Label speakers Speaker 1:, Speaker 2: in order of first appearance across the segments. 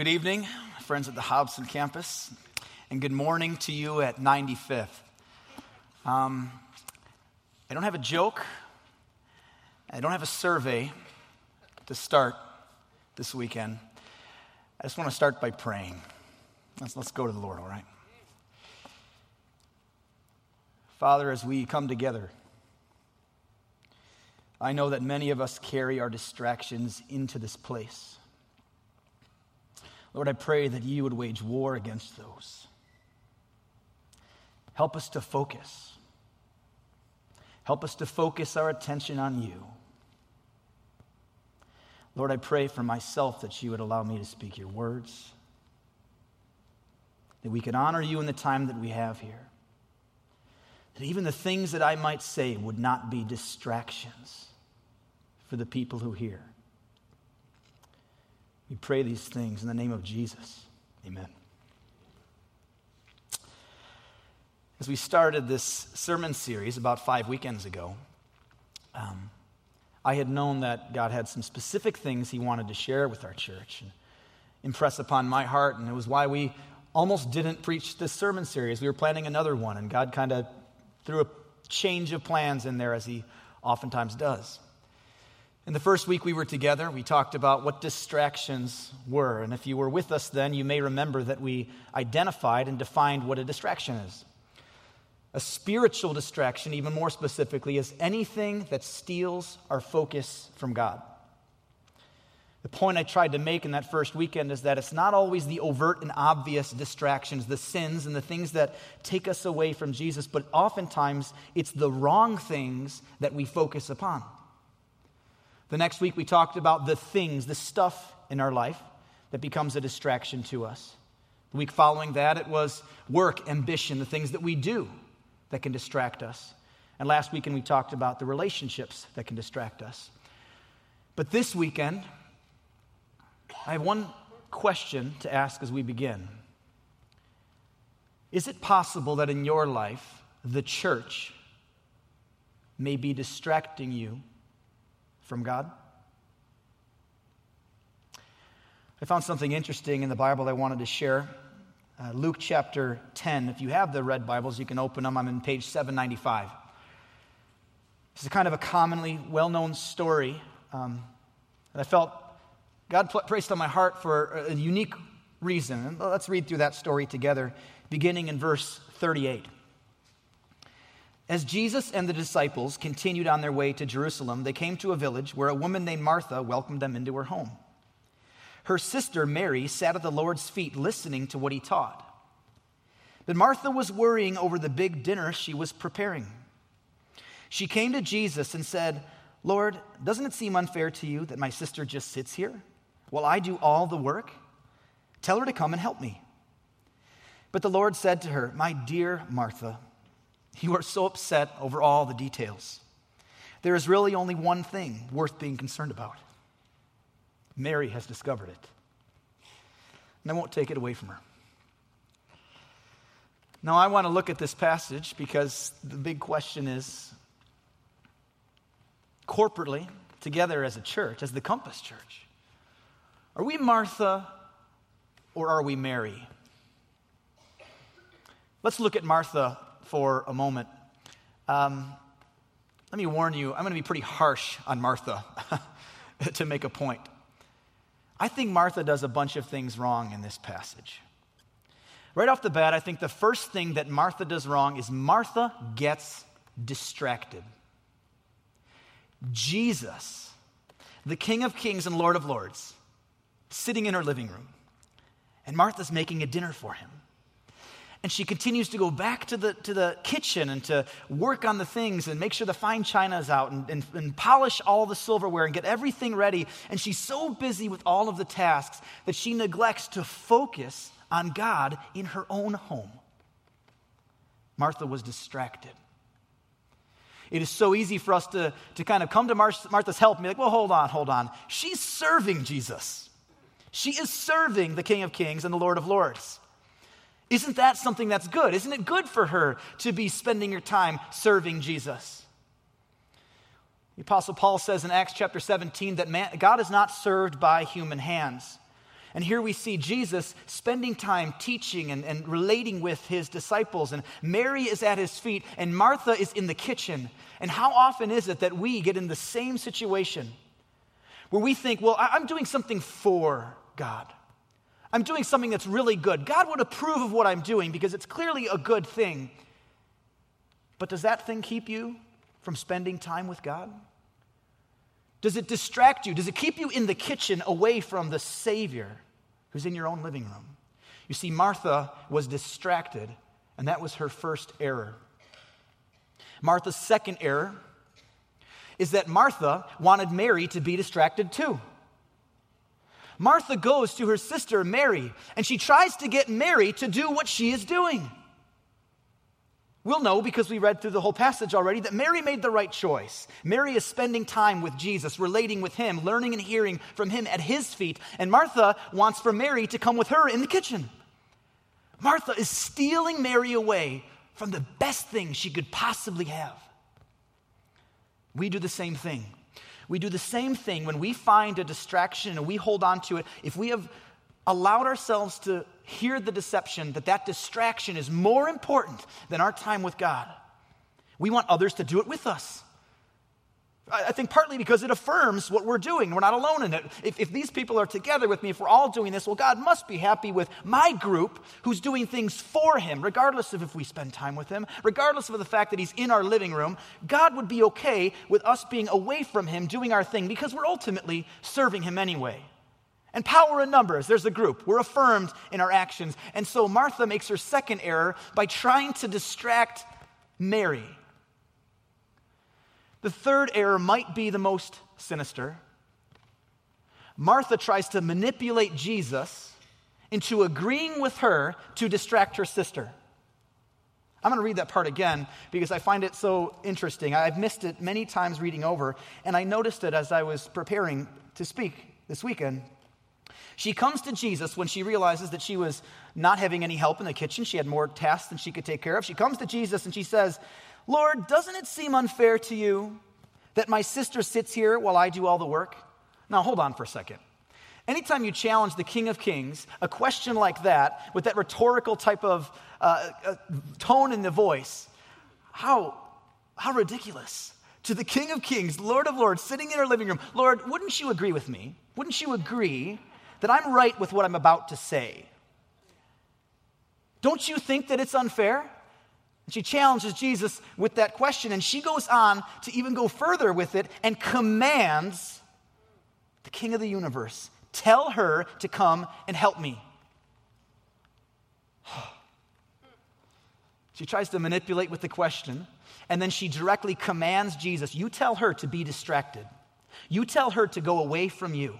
Speaker 1: Good evening, friends at the Hobson campus, and good morning to you at 95th. Um, I don't have a joke, I don't have a survey to start this weekend. I just want to start by praying. Let's, let's go to the Lord, all right? Father, as we come together, I know that many of us carry our distractions into this place. Lord, I pray that you would wage war against those. Help us to focus. Help us to focus our attention on you. Lord, I pray for myself that you would allow me to speak your words, that we could honor you in the time that we have here, that even the things that I might say would not be distractions for the people who hear. We pray these things in the name of Jesus. Amen. As we started this sermon series about five weekends ago, um, I had known that God had some specific things He wanted to share with our church and impress upon my heart, and it was why we almost didn't preach this sermon series. We were planning another one, and God kind of threw a change of plans in there, as He oftentimes does. In the first week we were together, we talked about what distractions were. And if you were with us then, you may remember that we identified and defined what a distraction is. A spiritual distraction, even more specifically, is anything that steals our focus from God. The point I tried to make in that first weekend is that it's not always the overt and obvious distractions, the sins and the things that take us away from Jesus, but oftentimes it's the wrong things that we focus upon. The next week, we talked about the things, the stuff in our life that becomes a distraction to us. The week following that, it was work, ambition, the things that we do that can distract us. And last weekend, we talked about the relationships that can distract us. But this weekend, I have one question to ask as we begin Is it possible that in your life, the church may be distracting you from God? I found something interesting in the Bible I wanted to share. Uh, Luke chapter 10. If you have the red Bibles, you can open them. I'm in page 795. This is kind of a commonly well known story um, that I felt God placed on my heart for a unique reason. let's read through that story together, beginning in verse 38. As Jesus and the disciples continued on their way to Jerusalem, they came to a village where a woman named Martha welcomed them into her home. Her sister Mary sat at the Lord's feet listening to what he taught. But Martha was worrying over the big dinner she was preparing. She came to Jesus and said, Lord, doesn't it seem unfair to you that my sister just sits here while I do all the work? Tell her to come and help me. But the Lord said to her, My dear Martha, you are so upset over all the details. There is really only one thing worth being concerned about. Mary has discovered it. And I won't take it away from her. Now, I want to look at this passage because the big question is corporately, together as a church, as the Compass Church, are we Martha or are we Mary? Let's look at Martha for a moment. Um, let me warn you, I'm going to be pretty harsh on Martha to make a point. I think Martha does a bunch of things wrong in this passage. Right off the bat, I think the first thing that Martha does wrong is Martha gets distracted. Jesus, the King of Kings and Lord of Lords, sitting in her living room, and Martha's making a dinner for him. And she continues to go back to the, to the kitchen and to work on the things and make sure the fine china is out and, and, and polish all the silverware and get everything ready. And she's so busy with all of the tasks that she neglects to focus on God in her own home. Martha was distracted. It is so easy for us to, to kind of come to Martha's help and be like, well, hold on, hold on. She's serving Jesus. She is serving the King of Kings and the Lord of Lords. Isn't that something that's good? Isn't it good for her to be spending her time serving Jesus? The Apostle Paul says in Acts chapter 17 that man, God is not served by human hands. And here we see Jesus spending time teaching and, and relating with his disciples. And Mary is at his feet, and Martha is in the kitchen. And how often is it that we get in the same situation where we think, well, I'm doing something for God? I'm doing something that's really good. God would approve of what I'm doing because it's clearly a good thing. But does that thing keep you from spending time with God? Does it distract you? Does it keep you in the kitchen away from the Savior who's in your own living room? You see, Martha was distracted, and that was her first error. Martha's second error is that Martha wanted Mary to be distracted too. Martha goes to her sister Mary, and she tries to get Mary to do what she is doing. We'll know because we read through the whole passage already that Mary made the right choice. Mary is spending time with Jesus, relating with him, learning and hearing from him at his feet. And Martha wants for Mary to come with her in the kitchen. Martha is stealing Mary away from the best thing she could possibly have. We do the same thing. We do the same thing when we find a distraction and we hold on to it. If we have allowed ourselves to hear the deception that that distraction is more important than our time with God, we want others to do it with us. I think partly because it affirms what we're doing. We're not alone in it. If, if, these people are together with me, if we're all doing this, well, God must be happy with my group who's doing things for Him, regardless of if we spend time with Him, regardless of the fact that He's in our living room. God would be okay with us being away from Him, doing our thing, because we're ultimately serving Him anyway. And power in numbers, there's a group. We're affirmed in our actions. And so Martha makes her second error by trying to distract Mary. The third error might be the most sinister. Martha tries to manipulate Jesus into agreeing with her to distract her sister. I'm going to read that part again because I find it so interesting. I've missed it many times reading over, and I noticed it as I was preparing to speak this weekend. She comes to Jesus when she realizes that she was not having any help in the kitchen. She had more tasks than she could take care of. She comes to Jesus and she says, Lord, doesn't it seem unfair to you that my sister sits here while I do all the work? Now, hold on for a second. Anytime you challenge the King of Kings, a question like that, with that rhetorical type of uh, uh, tone in the voice, how, how ridiculous. To the King of Kings, Lord of Lords, sitting in our living room, Lord, wouldn't you agree with me? Wouldn't you agree that I'm right with what I'm about to say? Don't you think that it's unfair? And she challenges Jesus with that question, and she goes on to even go further with it and commands the king of the universe tell her to come and help me. she tries to manipulate with the question, and then she directly commands Jesus you tell her to be distracted, you tell her to go away from you.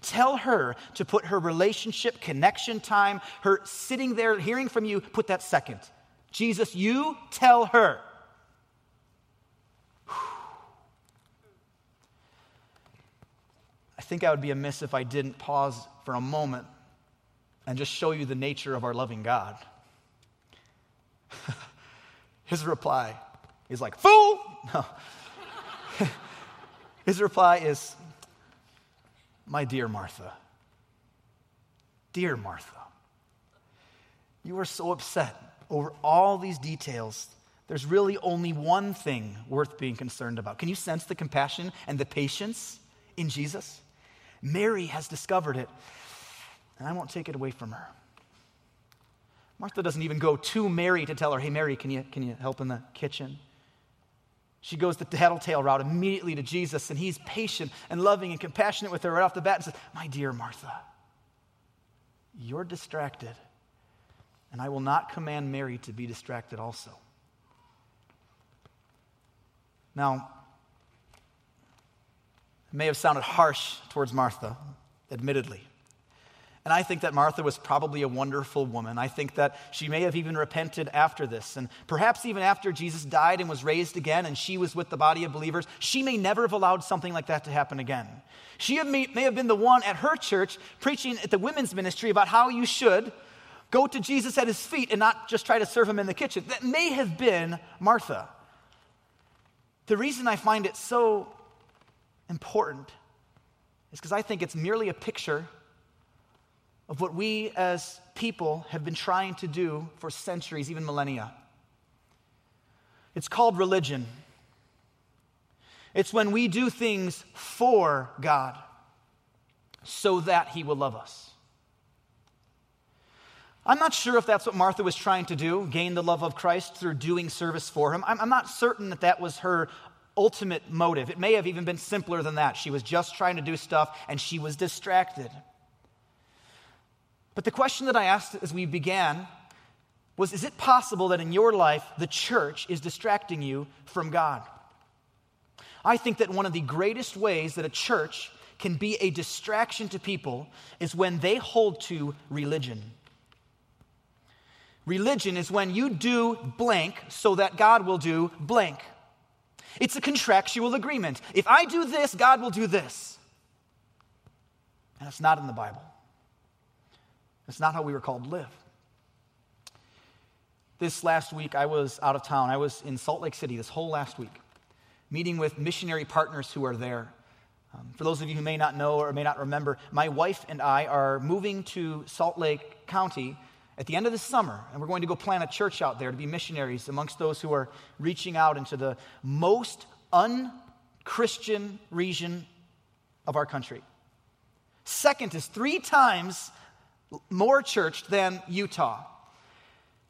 Speaker 1: Tell her to put her relationship, connection time, her sitting there hearing from you, put that second. Jesus, you tell her. I think I would be amiss if I didn't pause for a moment and just show you the nature of our loving God. His reply is like, Fool! No. His reply is, My dear Martha, dear Martha, you are so upset over all these details, there's really only one thing worth being concerned about. Can you sense the compassion and the patience in Jesus? Mary has discovered it, and I won't take it away from her. Martha doesn't even go to Mary to tell her, hey, Mary, can you, can you help in the kitchen? She goes the tattletale route immediately to Jesus, and he's patient and loving and compassionate with her right off the bat and says, My dear Martha, you're distracted and I will not command Mary to be distracted also. Now, it may have sounded harsh towards Martha, admittedly. And I think that Martha was probably a wonderful woman. I think that she may have even repented after this. And perhaps even after Jesus died and was raised again and she was with the body of believers, she may never have allowed something like that to happen again. She may, have been the one at her church preaching at the women's ministry about how you should go to Jesus at his feet and not just try to serve him in the kitchen. That may have been Martha. The reason I find it so important is because I think it's merely a picture of what we as people have been trying to do for centuries, even millennia. It's called religion. It's when we do things for God so that He will love us. I'm not sure if that's what Martha was trying to do, gain the love of Christ through doing service for Him. I'm, I'm not certain that that was her ultimate motive. It may have even been simpler than that. She was just trying to do stuff and she was distracted. But the question that I asked as we began was Is it possible that in your life the church is distracting you from God? I think that one of the greatest ways that a church can be a distraction to people is when they hold to religion. Religion is when you do blank so that God will do blank. It's a contractual agreement. If I do this, God will do this. And it's not in the Bible. It's not how we were called to live. This last week, I was out of town. I was in Salt Lake City this whole last week, meeting with missionary partners who are there. Um, for those of you who may not know or may not remember, my wife and I are moving to Salt Lake County at the end of the summer, and we're going to go plant a church out there to be missionaries amongst those who are reaching out into the most unchristian region of our country. Second is three times more church than Utah.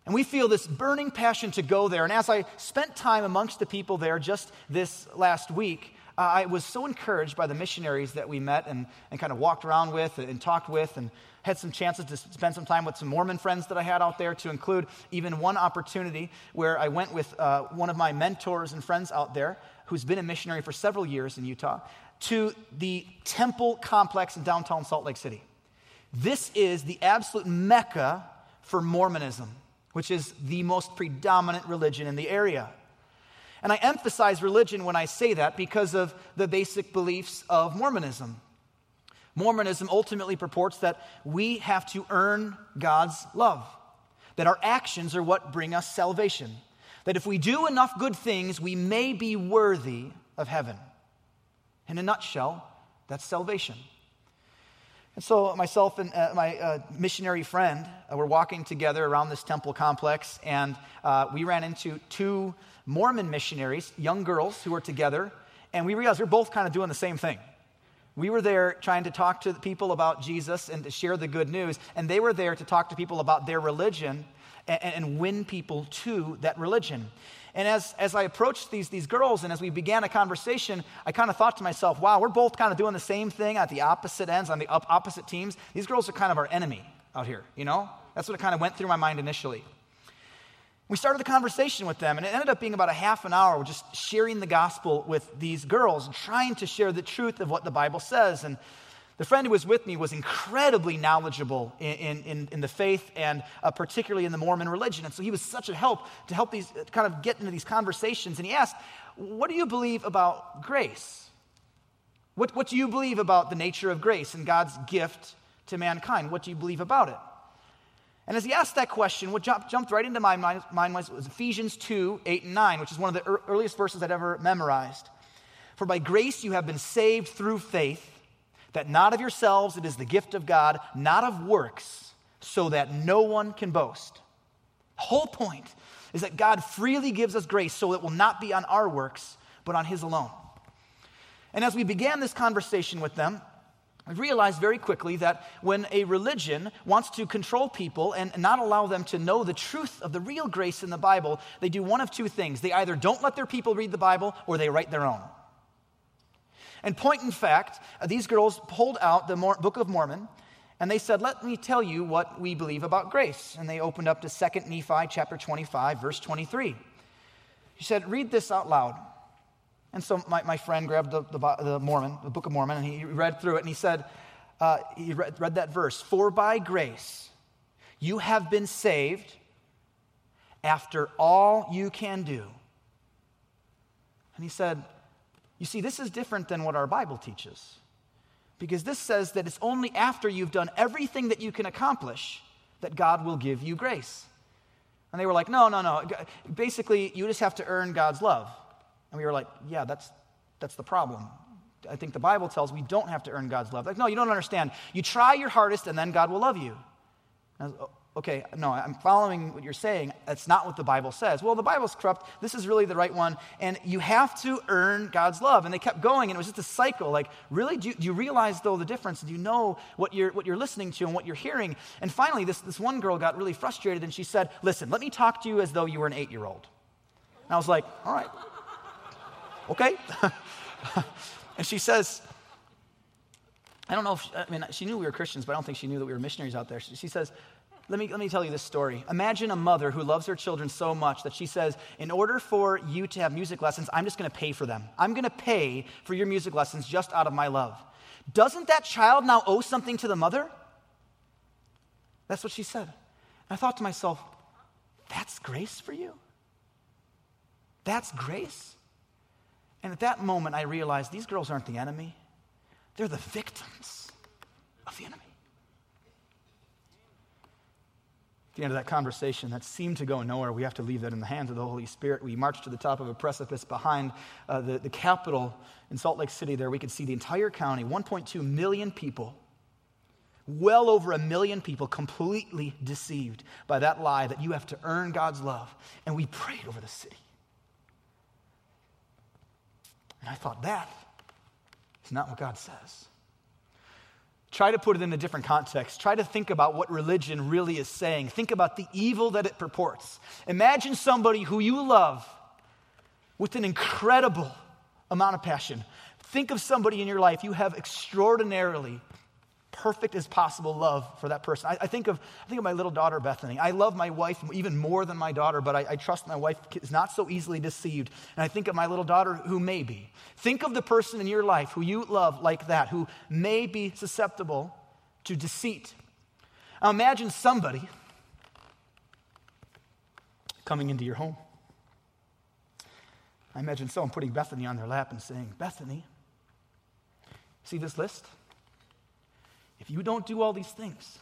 Speaker 1: And we feel this burning passion to go there. And as I spent time amongst the people there just this last week, uh, I was so encouraged by the missionaries that we met and, and kind of walked around with and talked with and had some chances to spend some time with some Mormon friends that I had out there, to include even one opportunity where I went with uh, one of my mentors and friends out there who's been a missionary for several years in Utah to the temple complex in downtown Salt Lake City. This is the absolute mecca for Mormonism, which is the most predominant religion in the area. And I emphasize religion when I say that because of the basic beliefs of Mormonism. Mormonism ultimately purports that we have to earn God's love, that our actions are what bring us salvation, that if we do enough good things, we may be worthy of heaven. In a nutshell, that's salvation. And so, myself and uh, my uh, missionary friend uh, were walking together around this temple complex, and uh, we ran into two Mormon missionaries, young girls who were together, and we realized they're both kind of doing the same thing. We were there trying to talk to people about Jesus and to share the good news, and they were there to talk to people about their religion and, and win people to that religion. And as, as I approached these, these girls and as we began a conversation, I kind of thought to myself, wow, we're both kind of doing the same thing at the opposite ends, on the opposite teams. These girls are kind of our enemy out here, you know? That's what it kind of went through my mind initially. We started the conversation with them, and it ended up being about a half an hour just sharing the gospel with these girls and trying to share the truth of what the Bible says. And the friend who was with me was incredibly knowledgeable in, in, in the faith and uh, particularly in the Mormon religion. And so he was such a help to help these kind of get into these conversations. And he asked, What do you believe about grace? What, what do you believe about the nature of grace and God's gift to mankind? What do you believe about it? And as he asked that question, what jumped, right into my mind, was, Ephesians 2 8 and 9, which is one of the earliest verses I'd ever memorized. For by grace you have been saved through faith, that not of yourselves, it is the gift of God, not of works, so that no one can boast. The whole point is that God freely gives us grace so it will not be on our works, but on His alone. And as we began this conversation with them, I realized very quickly that when a religion wants to control people and not allow them to know the truth of the real grace in the Bible, they do one of two things. They either don't let their people read the Bible or they write their own. And point in fact, uh, these girls pulled out the Book of Mormon and they said, Let me tell you what we believe about grace. And they opened up to 2 Nephi chapter 25, verse 23. She said, Read this out loud. And so my, my friend grabbed the, the, the, Mormon, the Book of Mormon, and he read through it, and he said, uh, he read, read that verse For by grace you have been saved after all you can do. And he said, You see, this is different than what our Bible teaches. Because this says that it's only after you've done everything that you can accomplish that God will give you grace. And they were like, No, no, no. Basically, you just have to earn God's love. And we were like, yeah, that's, that's the problem. I think the Bible tells we don't have to earn God's love. Like, no, you don't understand. You try your hardest and then God will love you. Was, oh, okay, no, I'm following what you're saying. That's not what the Bible says. Well, the Bible's corrupt. This is really the right one. And you have to earn God's love. And they kept going, and it was just a cycle. Like, really? Do you, do you realize, though, the difference? Do you know what you're, what you're listening to and what you're hearing? And finally, this, this one girl got really frustrated, and she said, Listen, let me talk to you as though you were an eight year old. And I was like, All right. Okay. and she says, I don't know if, I mean, she knew we were Christians, but I don't think she knew that we were missionaries out there. She says, let me, let me tell you this story. Imagine a mother who loves her children so much that she says, In order for you to have music lessons, I'm just going to pay for them. I'm going to pay for your music lessons just out of my love. Doesn't that child now owe something to the mother? That's what she said. And I thought to myself, That's grace for you? That's grace? And at that moment, I realized these girls aren't the enemy, they're the victims of the enemy. At the end of that conversation that seemed to go nowhere, we have to leave that in the hands of the Holy Spirit. We marched to the top of a precipice behind uh, the, the Capitol in Salt Lake City. There, we could see the entire county 1.2 million people, well over a million people, completely deceived by that lie that you have to earn God's love. And we prayed over the city. And I thought, that is not what God says. Try to put it in a different context. Try to think about what religion really is saying. Think about the evil that it purports. Imagine somebody who you love with an incredible amount of passion. Think of somebody in your life you have extraordinarily perfect as possible love for that person. I, I, think, of, I think of my little daughter, Bethany. I love my wife even more than my daughter, but I, I trust my wife is not so easily deceived. And I think of my little daughter who may be. Think of the person in your life who you love like that, who may be susceptible to deceit. Now imagine somebody coming into your home. I imagine someone putting Bethany on their lap and saying, Bethany, see this list? If you don't do all these things,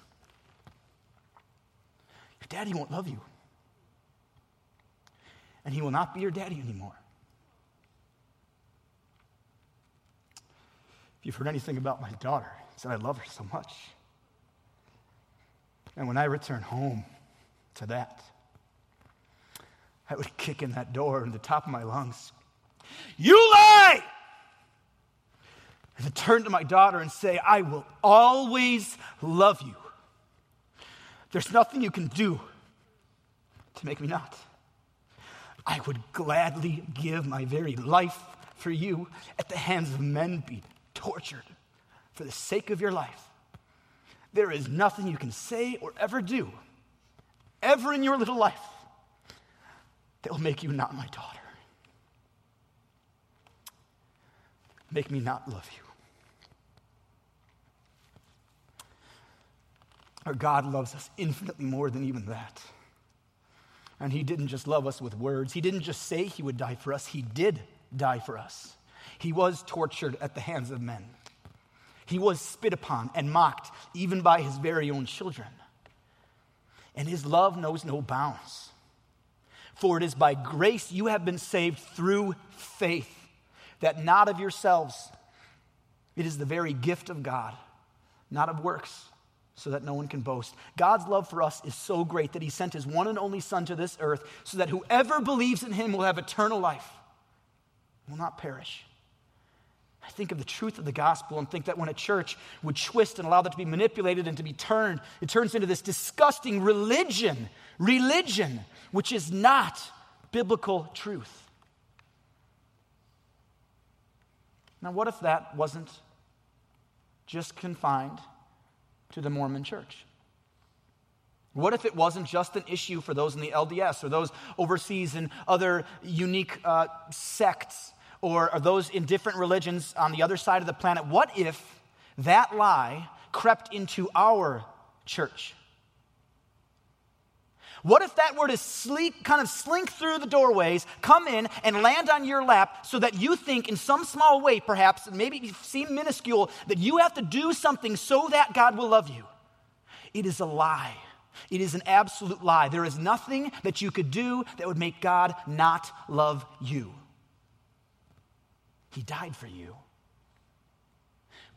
Speaker 1: your daddy won't love you. And he will not be your daddy anymore. If you've heard anything about my daughter, it's that I love her so much. And when I return home to that, I would kick in that door in the top of my lungs. You lie! And to turn to my daughter and say, I will always love you. There's nothing you can do to make me not. I would gladly give my very life for you at the hands of men be tortured for the sake of your life. There is nothing you can say or ever do, ever in your little life, that will make you not my daughter. Make me not love you. God loves us infinitely more than even that. And He didn't just love us with words, He didn't just say He would die for us, He did die for us. He was tortured at the hands of men. He was spit upon and mocked, even by his very own children. And his love knows no bounds. For it is by grace you have been saved through faith, that not of yourselves. It is the very gift of God, not of works, so that no one can boast. God's love for us is so great that he sent his one and only Son to this earth so that whoever believes in him will have eternal life, will not perish. I think of the truth of the gospel and think that when a church would twist and allow that to be manipulated and to be turned, it turns into this disgusting religion, religion, which is not biblical truth. Now, what if that wasn't just confined to the Mormon church? What if it wasn't just an issue for those in the LDS or those overseas in other unique uh, sects or, or those in different religions on the other side of the planet? What if that lie crept into our church? What if that were to sleep, kind of slink through the doorways, come in and land on your lap so that you think, in some small way perhaps, maybe seem minuscule, that you have to do something so that God will love you? It is a lie. It is an absolute lie. There is nothing that you could do that would make God not love you. He died for you.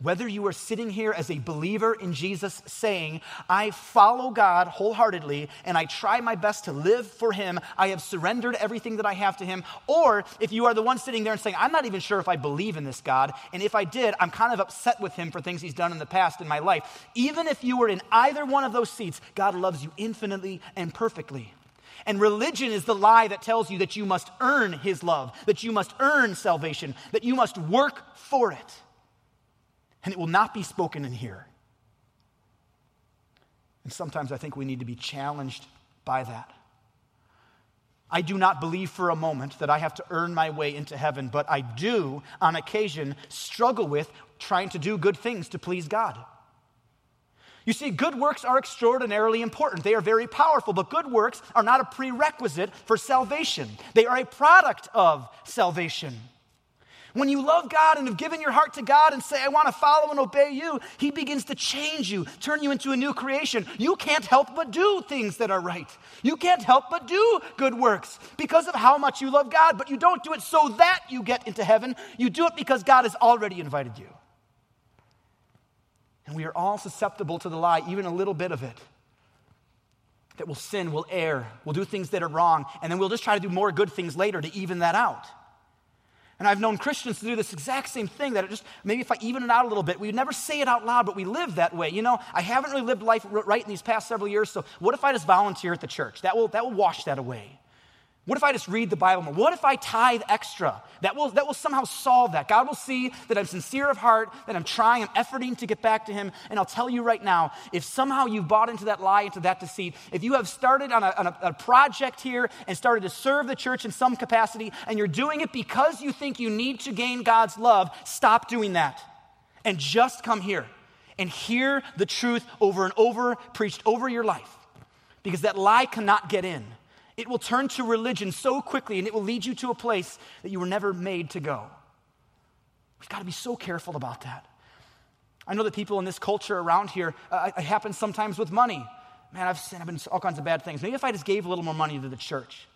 Speaker 1: Whether you are sitting here as a believer in Jesus saying, I follow God wholeheartedly and I try my best to live for Him, I have surrendered everything that I have to Him, or if you are the one sitting there and saying, I'm not even sure if I believe in this God, and if I did, I'm kind of upset with Him for things He's done in the past in my life. Even if you were in either one of those seats, God loves you infinitely and perfectly. And religion is the lie that tells you that you must earn His love, that you must earn salvation, that you must work for it and it will not be spoken in here. And sometimes I think we need to be challenged by that. I do not believe for a moment that I have to earn my way into heaven, but I do, on occasion, struggle with trying to do good things to please God. You see, good works are extraordinarily important. They are very powerful, but good works are not a prerequisite for salvation. They are a product of salvation. When you love God and have given your heart to God and say, I want to follow and obey you, He begins to change you, turn you into a new creation. You can't help but do things that are right. You can't help but do good works because of how much you love God, but you don't do it so that you get into heaven. You do it because God has already invited you. And we are all susceptible to the lie, even a little bit of it. That we'll sin, we'll err, we'll do things that are wrong, and then we'll just try to do more good things later to even that out. And I've known Christians to do this exact same thing that it just, maybe if I even it out a little bit, we never say it out loud, but we live that way. You know, I haven't really lived life right in these past several years, so what if I just volunteer at the church? That will, that will wash that away. What if I just read the Bible more? What if I tithe extra? That will, that will somehow solve that. God will see that I'm sincere of heart, that I'm trying, I'm efforting to get back to Him. And I'll tell you right now if somehow you've bought into that lie, into that deceit, if you have started on, a, on a, a project here and started to serve the church in some capacity, and you're doing it because you think you need to gain God's love, stop doing that and just come here and hear the truth over and over, preached over your life. Because that lie cannot get in. It will turn to religion so quickly and it will lead you to a place that you were never made to go. We've got to be so careful about that. I know that people in this culture around here, uh, it happens sometimes with money. Man, I've sinned, I've been all kinds of bad things. Maybe if I just gave a little more money to the church,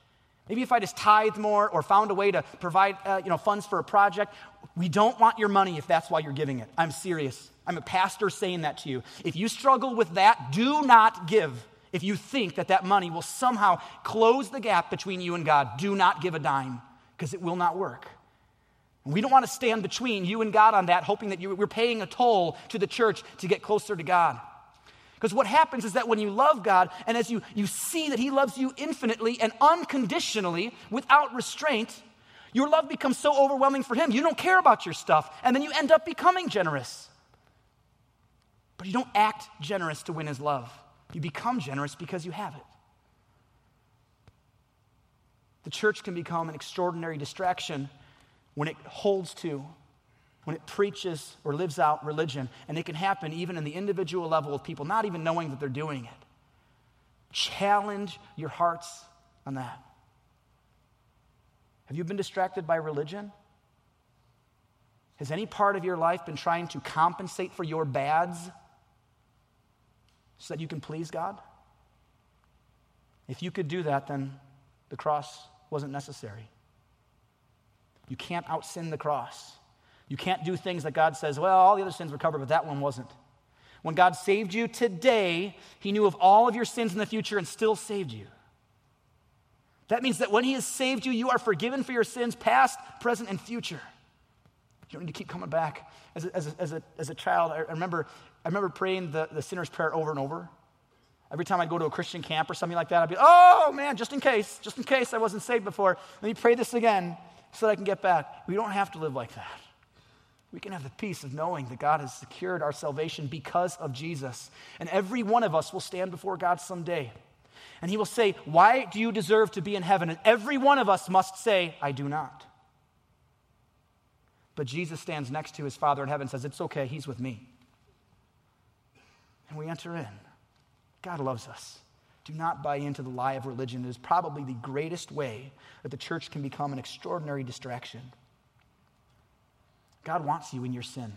Speaker 1: maybe if I just tithed more or found a way to provide uh, you know, funds for a project, we don't want your money if that's why you're giving it. I'm serious. I'm a pastor saying that to you. If you struggle with that, do not give if you think that that money will somehow close the gap between you and God, do not give a dime because it will not work. We don't want to stand between you and God on that, hoping that you, we're paying a toll to the church to get closer to God. Because what happens is that when you love God and as you, you see that He loves you infinitely and unconditionally without restraint, your love becomes so overwhelming for Him, you don't care about your stuff, and then you end up becoming generous. But you don't act generous to win His love. You become generous because you have it. The church can become an extraordinary distraction when it holds to, when it preaches or lives out religion. And it can happen even in the individual level of people not even knowing that they're doing it. Challenge your hearts on that. Have you been distracted by religion? Has any part of your life been trying to compensate for your bads? So that you can please God? If you could do that, then the cross wasn't necessary. You can't out sin the cross. You can't do things that God says, well, all the other sins were covered, but that one wasn't. When God saved you today, He knew of all of your sins in the future and still saved you. That means that when He has saved you, you are forgiven for your sins, past, present, and future. You don't need to keep coming back. As a, as a, as a, as a child, I remember I remember praying the, the sinner's prayer over and over. Every time I'd go to a Christian camp or something like that, I'd be, oh man, just in case, just in case I wasn't saved before, let me pray this again so that I can get back. We don't have to live like that. We can have the peace of knowing that God has secured our salvation because of Jesus. And every one of us will stand before God someday. And He will say, Why do you deserve to be in heaven? And every one of us must say, I do not. But Jesus stands next to His Father in heaven and says, It's okay, He's with me and we enter in. God loves us. Do not buy into the lie of religion. It is probably the greatest way that the church can become an extraordinary distraction. God wants you in your sin,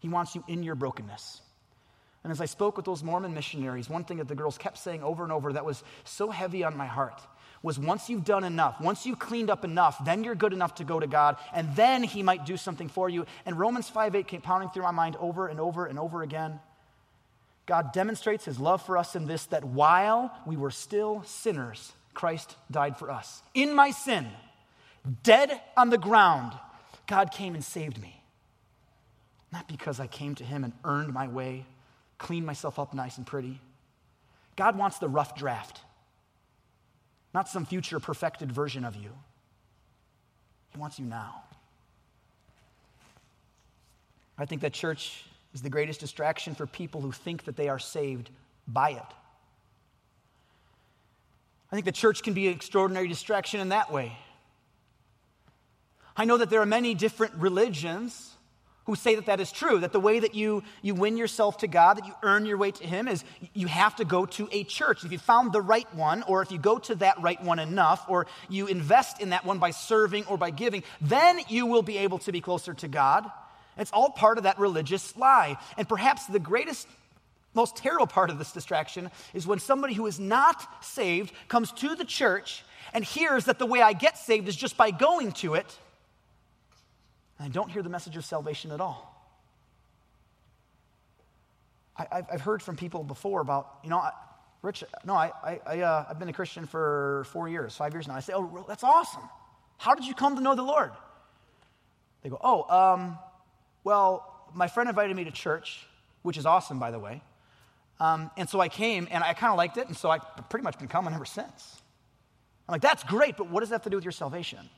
Speaker 1: He wants you in your brokenness. And as I spoke with those Mormon missionaries, one thing that the girls kept saying over and over that was so heavy on my heart was once you've done enough, once you've cleaned up enough, then you're good enough to go to God, and then He might do something for you. And Romans 5 8 came pounding through my mind over and over and over again. God demonstrates His love for us in this that while we were still sinners, Christ died for us. In my sin, dead on the ground, God came and saved me. Not because I came to Him and earned my way, cleaned myself up nice and pretty. God wants the rough draft not some future perfected version of you. He wants you now. I think that church is the greatest distraction for people who think that they are saved by it. I think the church can be an extraordinary distraction in that way. I know that there are many different religions who say that that is true, that the way that you, you win yourself to God, that you earn your way to Him, is you have to go to a church. If you found the right one, or if you go to that right one enough, or you invest in that one by serving or by giving, then you will be able to be closer to God. It's all part of that religious lie. And perhaps the greatest most terrible part of this distraction is when somebody who is not saved comes to the church and hears that the way I get saved is just by going to it and I don't hear the message of salvation at all. I, have heard from people before about, you know, I, Rich, no, I, I, uh, I've been a Christian for four years, five years now. I say, oh, that's awesome. How did you come to know the Lord? They go, oh, um, well, my friend invited me to church, which is awesome, by the way. Um, and so I came, and I kind of liked it, and so I've pretty much been coming ever since. I'm like, that's great, but what does that have to do with your salvation?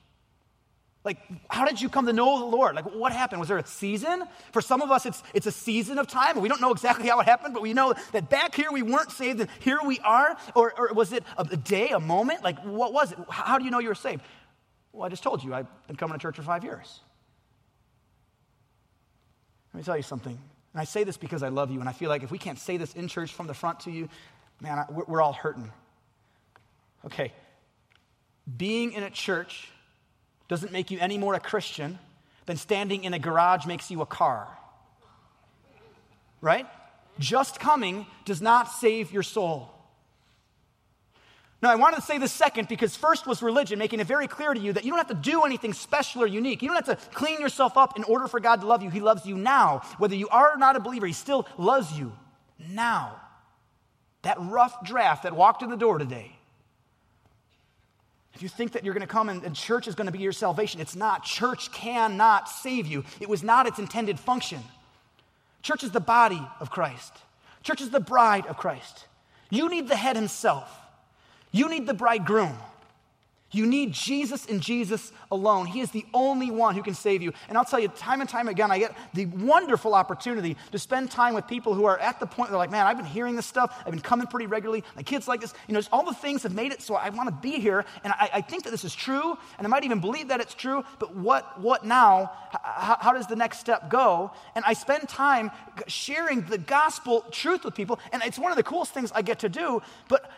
Speaker 1: Like, how did you come to know the Lord? Like, what happened? Was there a season? For some of us, it's, it's a season of time. We don't know exactly how it happened, but we know that back here we weren't saved and here we are. Or, or was it a, day, a moment? Like, what was it? How do you know you were saved? Well, I just told you, I've been coming to church for five years. Let me tell you something. And I say this because I love you, and I feel like if we can't say this in church from the front to you, man, I, we're, we're all hurting. Okay. Being in a church doesn't make you any more a Christian than standing in a garage makes you a car. Right? Just coming does not save your soul. Now, I wanted to say the second because first was religion, making it very clear to you that you don't have to do anything special or unique. You don't have to clean yourself up in order for God to love you. He loves you now. Whether you are or not a believer, He still loves you now. That rough draft that walked in the door today if you think that you're going to come and, and church is going to be your salvation, it's not. Church cannot save you, it was not its intended function. Church is the body of Christ, church is the bride of Christ. You need the head himself, you need the bridegroom. You need Jesus and Jesus alone. He is the only one who can save you. And I'll tell you, time and time again, I get the wonderful opportunity to spend time with people who are at the point they're like, man, I've been hearing this stuff. I've been coming pretty regularly. My kids like this. You know, all the things have made it so I want to be here. And I, I, think that this is true. And I might even believe that it's true. But what, what now? How, how does the next step go? And I spend time sharing the gospel truth with people. And it's one of the coolest things I get to do. But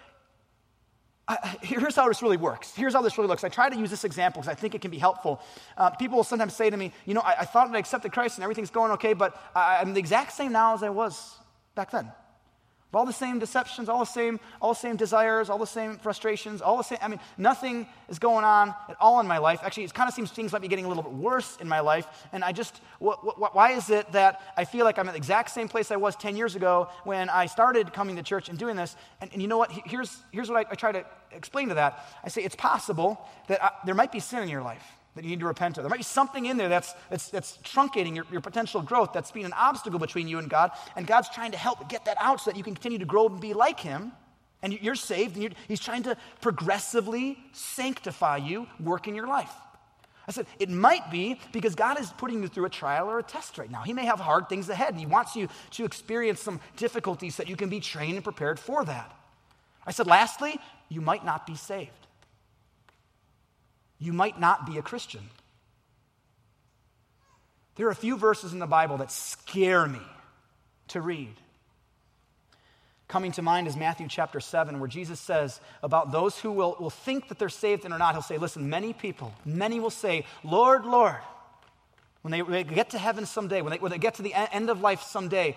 Speaker 1: I, here's how this really works. Here's how this really looks. I try to use this example because I think it can be helpful. Uh, people will sometimes say to me, You know, I, I thought I accepted Christ and everything's going okay, but I, I'm the exact same now as I was back then all the same deceptions, all the same, all the same desires, all the same frustrations, all the same. I mean, nothing is going on at all in my life. Actually, it kind of seems things might be getting a little bit worse in my life. And I just, wh- wh- why is it that I feel like I'm at the exact same place I was 10 years ago when I started coming to church and doing this? And, and you know what? Here's, here's what I, I, try to explain to that. I say it's possible that I, there might be sin in your life that you need to repent of. There might be something in there that's, that's, that's truncating your, your potential growth, that's being an obstacle between you and God, and God's trying to help get that out so that you can continue to grow and be like Him. And you're saved, and you're, He's trying to progressively sanctify you, work in your life. I said, it might be because God is putting you through a trial or a test right now. He may have hard things ahead, and He wants you to experience some difficulties so that you can be trained and prepared for that. I said, lastly, you might not be saved you might not be a Christian. There are a few verses in the Bible that scare me to read. Coming to mind is Matthew chapter 7, where Jesus says about those who will, will think that they're saved and are not. He'll say, Listen, many people, many will say, Lord, Lord. When they, when they get to heaven someday, when they, when they get to the end of life someday,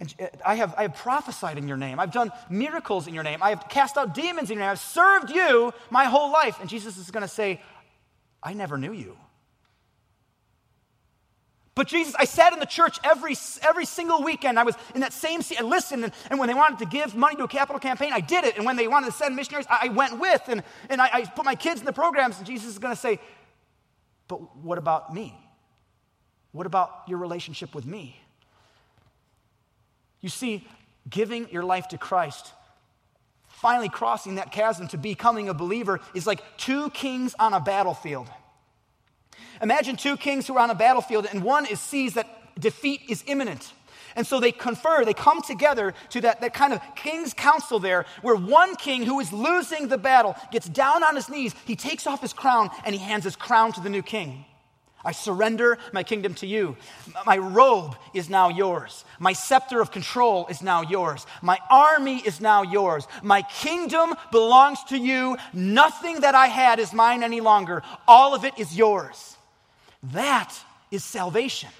Speaker 1: And uh, I have, I have prophesied in your name. I've done miracles in your name. I have cast out demons in your name. I've served you my whole life. And Jesus is going to say, I never knew you. But Jesus, I sat in the church every, every single weekend. I was in that same seat. I listened. And, and, when they wanted to give money to a capital campaign, I did it. And when they wanted to send missionaries, I, I went with. And, and I, I put my kids in the programs. And Jesus is going to say, But what about me? What about your relationship with me? You see, giving your life to Christ, finally crossing that chasm to becoming a believer, is like two kings on a battlefield. Imagine two kings who are on a battlefield, and one is, sees that defeat is imminent. And so they confer, they come together to that, that kind of king's council there, where one king who is losing the battle gets down on his knees, he takes off his crown, and he hands his crown to the new king. I surrender my kingdom to you. My robe is now yours. My scepter of control is now yours. My army is now yours. My kingdom belongs to you. Nothing that I had is mine any longer. All of it is yours. That is salvation.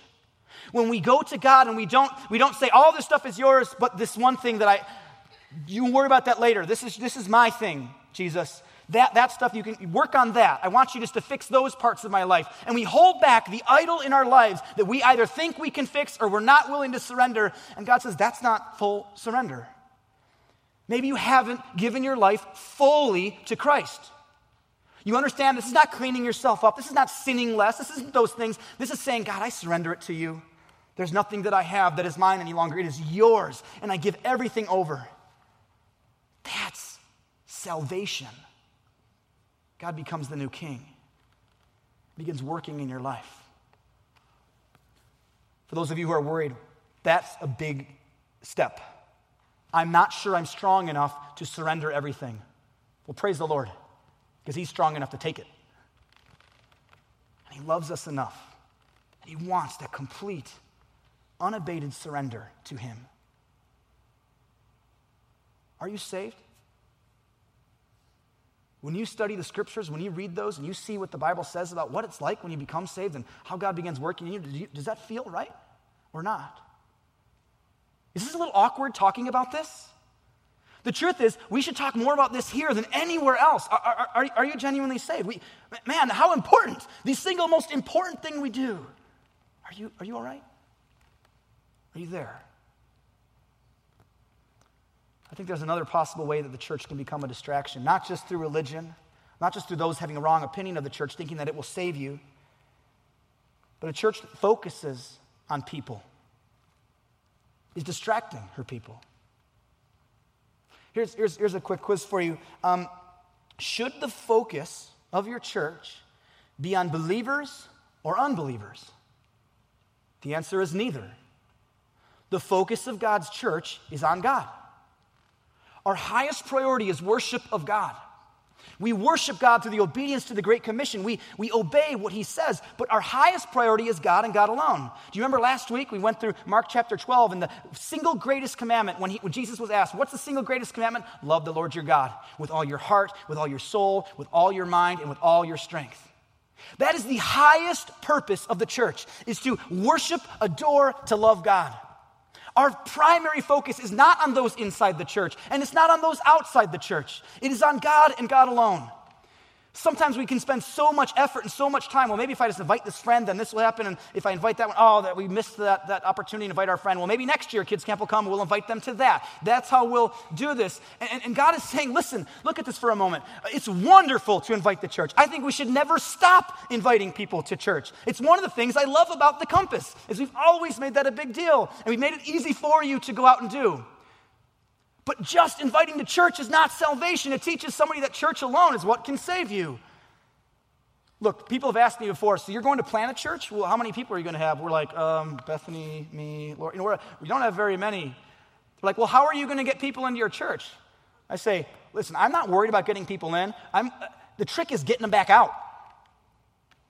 Speaker 1: When we go to God and we don't, we don't say, all this stuff is yours, but this one thing that I, you worry about that later. This is, this is my thing, Jesus. That, that stuff, you can work on that. I want you just to fix those parts of my life. And we hold back the idol in our lives that we either think we can fix or we're not willing to surrender. And God says, that's not full surrender. Maybe you haven't given your life fully to Christ. You understand this is not cleaning yourself up. This is not sinning less. This isn't those things. This is saying, God, I surrender it to you. There's nothing that I have that is mine any longer. It is yours, and I give everything over. That's salvation. God becomes the new king, begins working in your life. For those of you who are worried, that's a big step. I'm not sure I'm strong enough to surrender everything. Well, praise the Lord, because He's strong enough to take it. And He loves us enough. And He wants that complete, unabated surrender to Him. Are you saved? When you study the scriptures, when you read those and you see what the Bible says about what it's like when you become saved and how God begins working in you, does that feel right or not? Is this a little awkward talking about this? The truth is, we should talk more about this here than anywhere else. Are, are, are, you genuinely saved? We, man, how important, the single most important thing we do. Are you, are you all right? Are you there? I think there's another possible way that the church can become a distraction, not just through religion, not just through those having a wrong opinion of the church, thinking that it will save you, but a church that focuses on people is distracting her people. Here's, here's, here's a quick quiz for you. Um, should the focus of your church be on believers or unbelievers? The answer is neither. The focus of God's church is on God. Our highest priority is worship of God. We worship God through the obedience to the Great Commission. We, we obey what He says, but our highest priority is God and God alone. Do you remember last week we went through Mark chapter 12 and the single greatest commandment when, he, when Jesus was asked, What's the single greatest commandment? Love the Lord your God with all your heart, with all your soul, with all your mind, and with all your strength. That is the highest purpose of the church, is to worship, adore, to love God. Our primary focus is not on those inside the church, and it's not on those outside the church. It is on God and God alone. Sometimes we can spend so much effort and so much time. Well, maybe if I just invite this friend, then this will happen. And if I invite that one, oh, that we missed that, that opportunity to invite our friend. Well, maybe next year kids camp will come. We'll invite them to that. That's how we'll do this. And, and God is saying, listen, look at this for a moment. It's wonderful to invite the church. I think we should never stop inviting people to church. It's one of the things I love about the compass is we've always made that a big deal, and we've made it easy for you to go out and do. But just inviting to church is not salvation. It teaches somebody that church alone is what can save you. Look, people have asked me before, so you're going to plant a church? Well, how many people are you going to have? We're like, um, Bethany, me, Lord. You know, we don't have very many. They're like, well, how are you going to get people into your church? I say, listen, I'm not worried about getting people in. I'm, uh, the trick is getting them back out.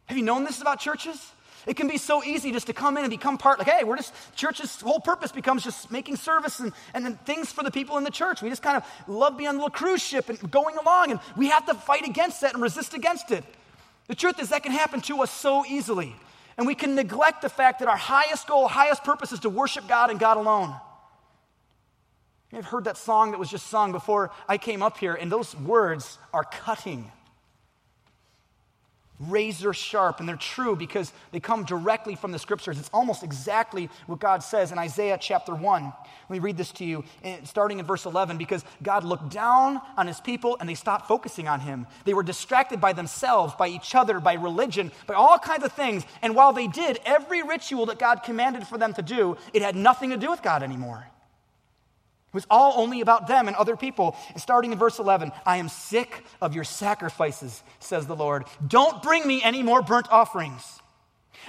Speaker 1: Have you known this about churches? It can be so easy just to come in and become part, like, hey, we're just, church's whole purpose becomes just making service and, and then things for the people in the church. We just kind of love being on the little cruise ship and going along, and we have to fight against that and resist against it. The truth is, that can happen to us so easily. And we can neglect the fact that our highest goal, highest purpose is to worship God and God alone. I've heard that song that was just sung before I came up here, and those words are cutting razor sharp, and they're true because they come directly from the scriptures. It's almost exactly what God says in Isaiah chapter 1. Let me read this to you, eh, starting in verse 11, because God looked down on his people and they stopped focusing on him. They were distracted by themselves, by each other, by religion, by all kinds of things. And while they did every ritual that God commanded for them to do, it had nothing to do with God anymore. It was all only about them and other people. Starting in verse 11, I am sick of your sacrifices, says the Lord. Don't bring me any more burnt offerings.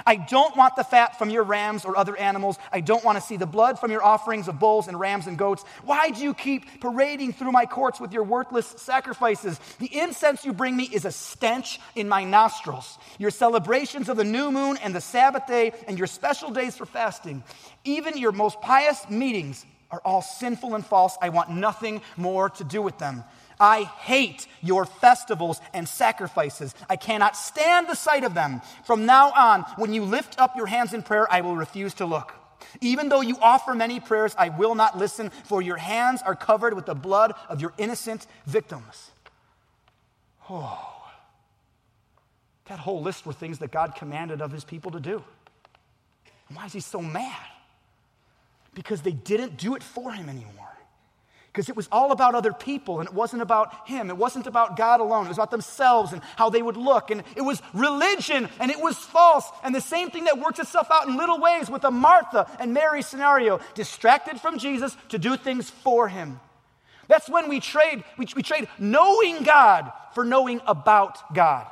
Speaker 1: I don't want the fat from your rams or other animals. I don't want to see the blood from your offerings of bulls and rams and goats. Why do you keep parading through my courts with your worthless sacrifices? The incense you bring me is a stench in my nostrils. Your celebrations of the new moon and the Sabbath day and your special days for fasting, even your most pious meetings are all sinful and false. I want nothing more to do with them. I hate your festivals and sacrifices. I cannot stand the sight of them. From now on, when you lift up your hands in prayer, I will refuse to look. Even though you offer many prayers, I will not listen, for your hands are covered with the blood of your innocent victims. Oh, that whole list were things that God commanded of his people to do. Why is he so mad? Because they didn't do it for him anymore. Because it was all about other people and it wasn't about him. It wasn't about God alone. It was about themselves and how they would look. And it was religion and it was false. And the same thing that works itself out in little ways with the Martha and Mary scenario distracted from Jesus to do things for him. That's when we trade, we, we trade knowing God for knowing about God.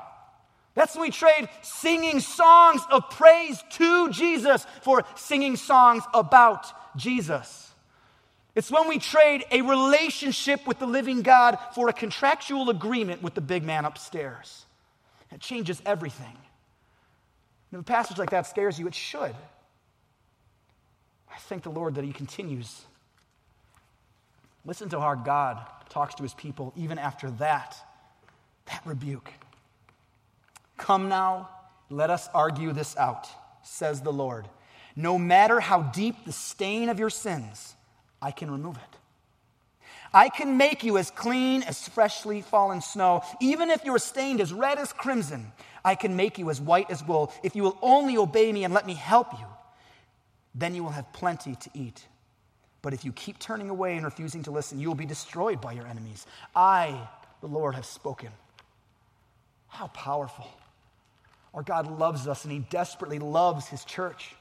Speaker 1: That's when we trade singing songs of praise to Jesus for singing songs about Jesus. It's when we trade a relationship with the living God for a contractual agreement with the big man upstairs. It changes everything. if a passage like that scares you, it should. I thank the Lord that He continues. Listen to how God talks to His people even after that, that rebuke. Come now, let us argue this out, says the Lord. No matter how deep the stain of your sins, I can remove it. I can make you as clean as freshly fallen snow. Even if you are stained as red as crimson, I can make you as white as wool. If you will only obey me and let me help you, then you will have plenty to eat. But if you keep turning away and refusing to listen, you will be destroyed by your enemies. I, the Lord, have spoken. How powerful. Our God loves us and He desperately loves His church.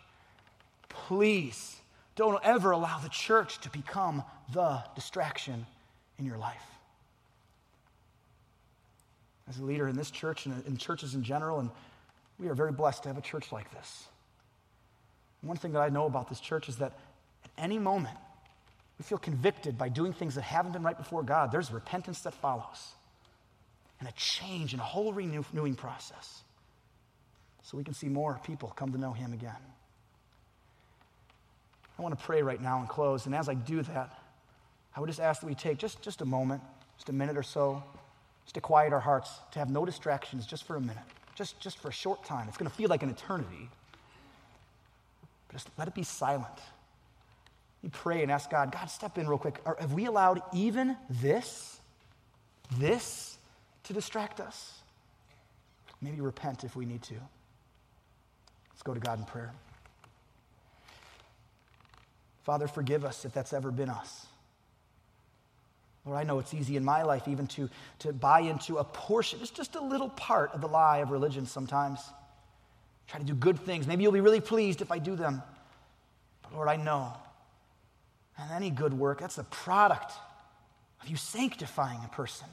Speaker 1: Please don't ever allow the church to become the distraction in your life. As a leader in this church and in churches in general, and we are very blessed to have a church like this. One thing that I know about this church is that at any moment we feel convicted by doing things that haven't been right before God, there's repentance that follows and a change and a whole renewing process so we can see more people come to know Him again. I want to pray right now and close. And as I do that, I would just ask that we take just, just a moment, just a minute or so, just to quiet our hearts, to have no distractions just for a minute, just, just for a short time. It's going to feel like an eternity. Just let it be silent. You pray and ask God, God, step in real quick. Are, have we allowed even this, this to distract us? Maybe repent if we need to. Let's go to God in prayer. Father, forgive us if that's ever been us. Lord, I know it's easy in my life even to, to buy into a portion, it's just a little part of the lie of religion sometimes. Try to do good things. Maybe you'll be really pleased if I do them. But Lord, I know. And any good work, that's a product of you sanctifying a person.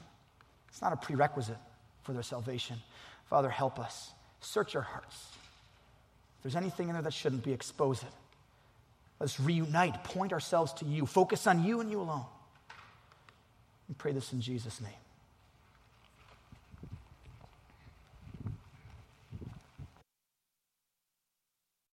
Speaker 1: It's not a prerequisite for their salvation. Father, help us. Search our hearts. There's anything in there that shouldn't be, expose it. Let's reunite, point ourselves to you, focus on you and you alone. We pray this in Jesus' name.